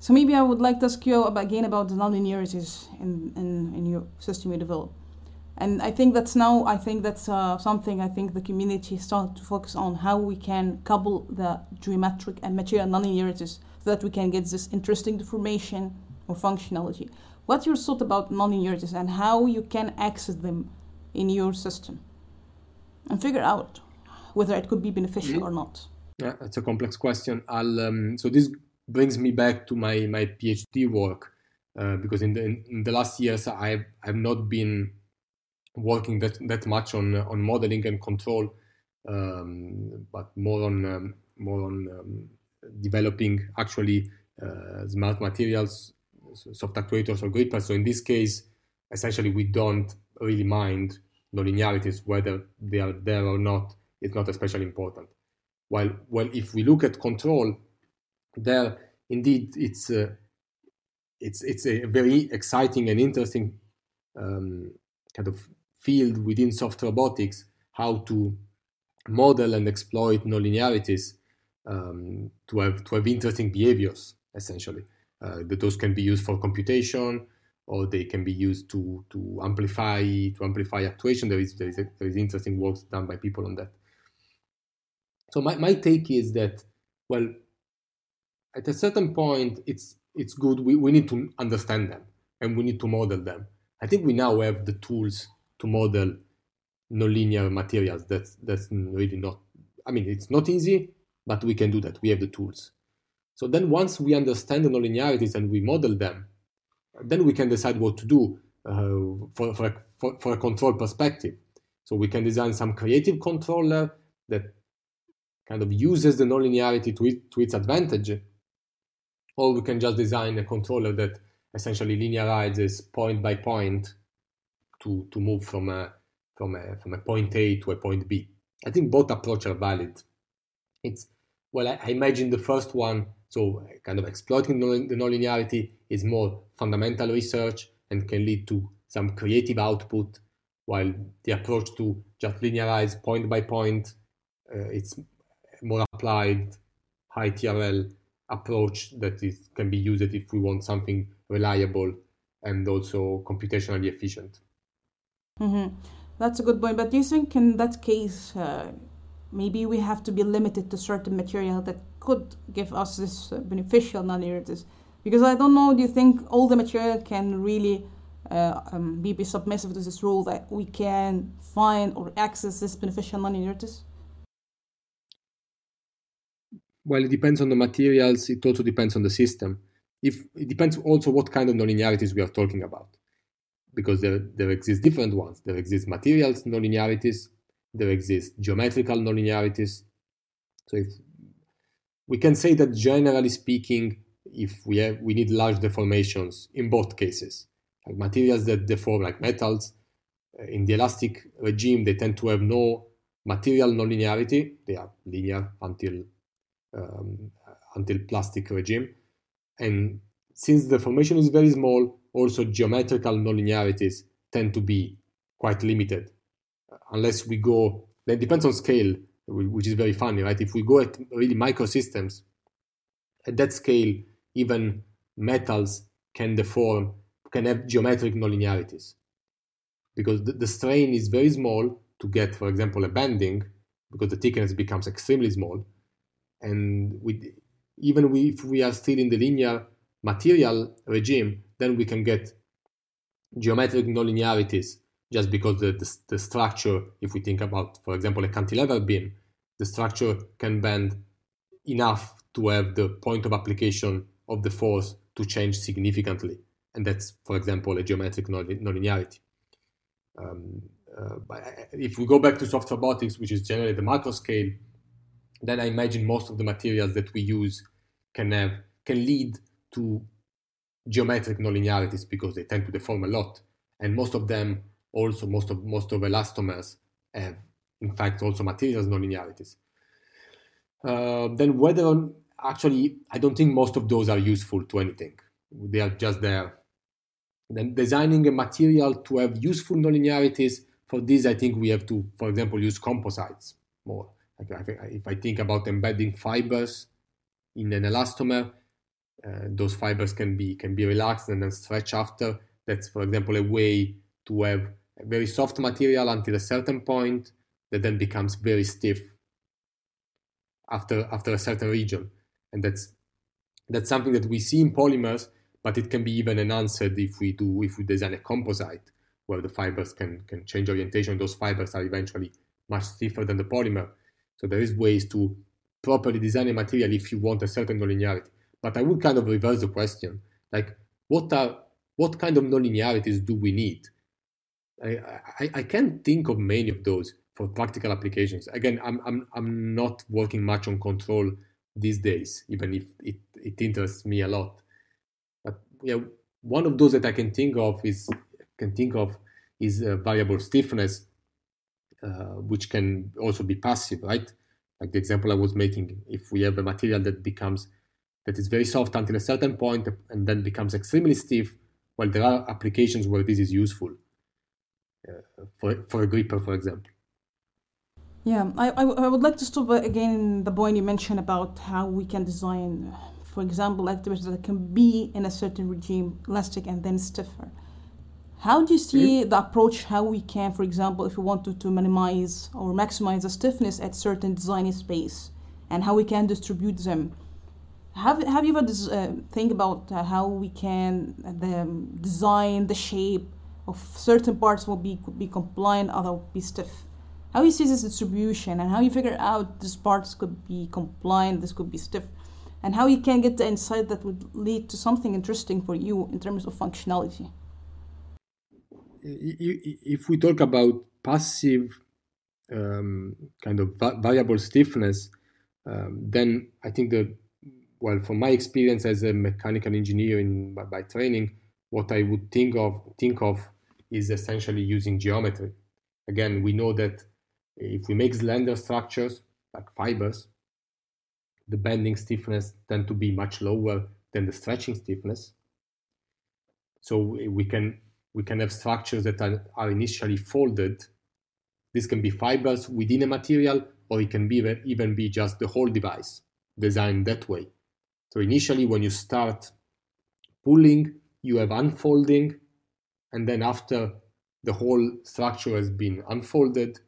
So maybe I would like to ask you again about the nonlinearities in, in, in your system you develop. And I think that's now, I think that's uh, something I think the community started to focus on how we can couple the geometric and material nonlinearities so that we can get this interesting deformation or functionality. What's your thought about nonlinearities and how you can access them in your system and figure out whether it could be beneficial mm-hmm. or not? Yeah, that's a complex question. I'll um, so this brings me back to my my PhD work uh, because in the in the last years I've I've not been working that that much on on modeling and control, um, but more on um, more on um, developing actually uh, smart materials, soft actuators or grippers. So in this case, essentially we don't really mind nonlinearities whether they are there or not. It's not especially important. While well, if we look at control, there indeed it's uh, it's it's a very exciting and interesting um, kind of field within soft robotics how to model and exploit nonlinearities um, to have to have interesting behaviors essentially. Uh, those can be used for computation or they can be used to to amplify to amplify actuation. There is there is, there is interesting works done by people on that. So my, my take is that well at a certain point it's it's good. We, we need to understand them and we need to model them. I think we now have the tools to model nonlinear materials. That's that's really not i mean it's not easy but we can do that. We have the tools. So then once we understand the nonlinearities and we model them then we can decide what to do uh, for, for, a, for, for a control perspective. So we can design some creative controller that kind of uses the nonlinearity to, it, to its advantage or we can just design a controller that essentially linearizes point by point to, to move from a, from, a, from a point A to a point B. I think both approaches are valid. It's well, I, I, imagine the first one, so kind of exploiting the nonlinearity, is more fundamental research and can lead to some creative output, while the approach to just linearize point by point, uh, it's more applied, high TRL approach that is, can be used if we want something reliable and also computationally efficient. Mm-hmm. That's a good point. But do you think in that case, uh, maybe we have to be limited to certain material that could give us this uh, beneficial nonlinearities? Because I don't know, do you think all the material can really uh, um, be, be submissive to this rule that we can find or access this beneficial nonlinearities? Well, it depends on the materials. It also depends on the system. If it depends also what kind of nonlinearities we are talking about, because there there exist different ones. There exist materials nonlinearities. There exist geometrical nonlinearities. So if we can say that generally speaking, if we have we need large deformations in both cases, like materials that deform like metals, uh, in the elastic regime they tend to have no material nonlinearity. They are linear until um, until plastic regime. And since the formation is very small, also geometrical nonlinearities tend to be quite limited. Unless we go, then depends on scale, which is very funny, right? If we go at really microsystems, at that scale, even metals can deform, can have geometric nonlinearities. Because the, the strain is very small to get, for example, a bending, because the thickness becomes extremely small and we, even if we are still in the linear material regime, then we can get geometric nonlinearities just because the, the, the, structure, if we think about, for example, a cantilever beam, the structure can bend enough to have the point of application of the force to change significantly. And that's, for example, a geometric nonlinearity. Um, uh, if we go back to soft robotics, which is generally the macro scale, then I imagine most of the materials that we use can have can lead to geometric nonlinearities because they tend to deform a lot, and most of them also most of most of elastomers have in fact also materials nonlinearities. Uh, then whether actually I don't think most of those are useful to anything. They are just there. Then designing a material to have useful nonlinearities for this, I think we have to, for example, use composites more if I think about embedding fibers in an elastomer, uh, those fibers can be can be relaxed and then stretch after. That's, for example, a way to have a very soft material until a certain point that then becomes very stiff after after a certain region, and that's that's something that we see in polymers, but it can be even enhanced if we do if we design a composite where the fibers can can change orientation. Those fibers are eventually much stiffer than the polymer. So there is ways to properly design a material if you want a certain nonlinearity. But I would kind of reverse the question, like what are what kind of nonlinearities do we need? I, I, I can't think of many of those for practical applications. Again, I'm, I'm, I'm not working much on control these days, even if it, it interests me a lot. But yeah, one of those that I can think of is can think of is variable stiffness, uh, which can also be passive, right? Like the example I was making, if we have a material that becomes that is very soft until a certain point and then becomes extremely stiff, well, there are applications where this is useful uh, for for a gripper, for example. Yeah, I, I, I would like to stop again the point you mentioned about how we can design, for example, activities that can be in a certain regime, elastic and then stiffer. How do you see the approach? How we can, for example, if we want to, to minimize or maximize the stiffness at certain design space, and how we can distribute them? Have Have you ever uh, think about uh, how we can uh, the, um, design the shape of certain parts will be be compliant, other will be stiff? How you see this distribution, and how you figure out this parts could be compliant, this could be stiff, and how you can get the insight that would lead to something interesting for you in terms of functionality if we talk about passive um, kind of va- variable stiffness, um, then I think that, well, from my experience as a mechanical engineer in, by, by, training, what I would think of think of is essentially using geometry. Again, we know that if we make slender structures like fibers, the bending stiffness tend to be much lower than the stretching stiffness. So we can we can have structures that are, are initially folded. This can be fibers within a material, or it can be even be just the whole device designed that way. So initially, when you start pulling, you have unfolding, and then after the whole structure has been unfolded,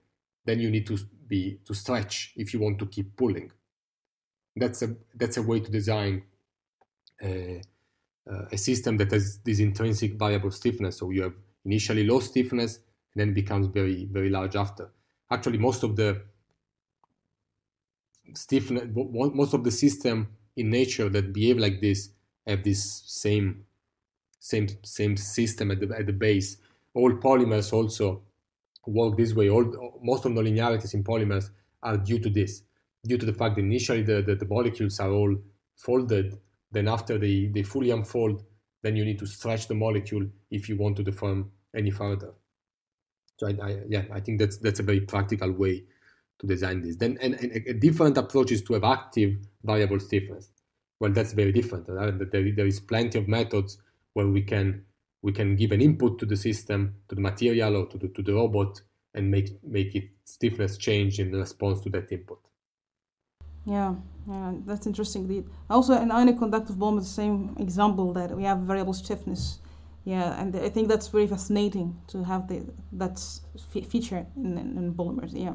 then you need to be to stretch if you want to keep pulling. That's a that's a way to design uh, uh, a system that has this intrinsic variable stiffness. So you have initially low stiffness and then becomes very, very large after. Actually, most of the stiffness, most of the system in nature that behave like this have this same, same, same system at the, at the base. All polymers also work this way. All, most of the linearities in polymers are due to this, due to the fact that initially the, the, the molecules are all folded then after they, they fully unfold, then you need to stretch the molecule if you want to deform any further. So I, I, yeah, I think that's that's a very practical way to design this. Then and, and a different approach is to have active variable stiffness. Well, that's very different. Uh, right? There, there is plenty of methods where we can we can give an input to the system, to the material, or to the to the robot, and make make it stiffness change in response to that input. Yeah, yeah, that's interesting. also in ionic conductive polymer, the same example that we have variable stiffness. Yeah, and I think that's very fascinating to have the that feature in, in, in polymers. Yeah.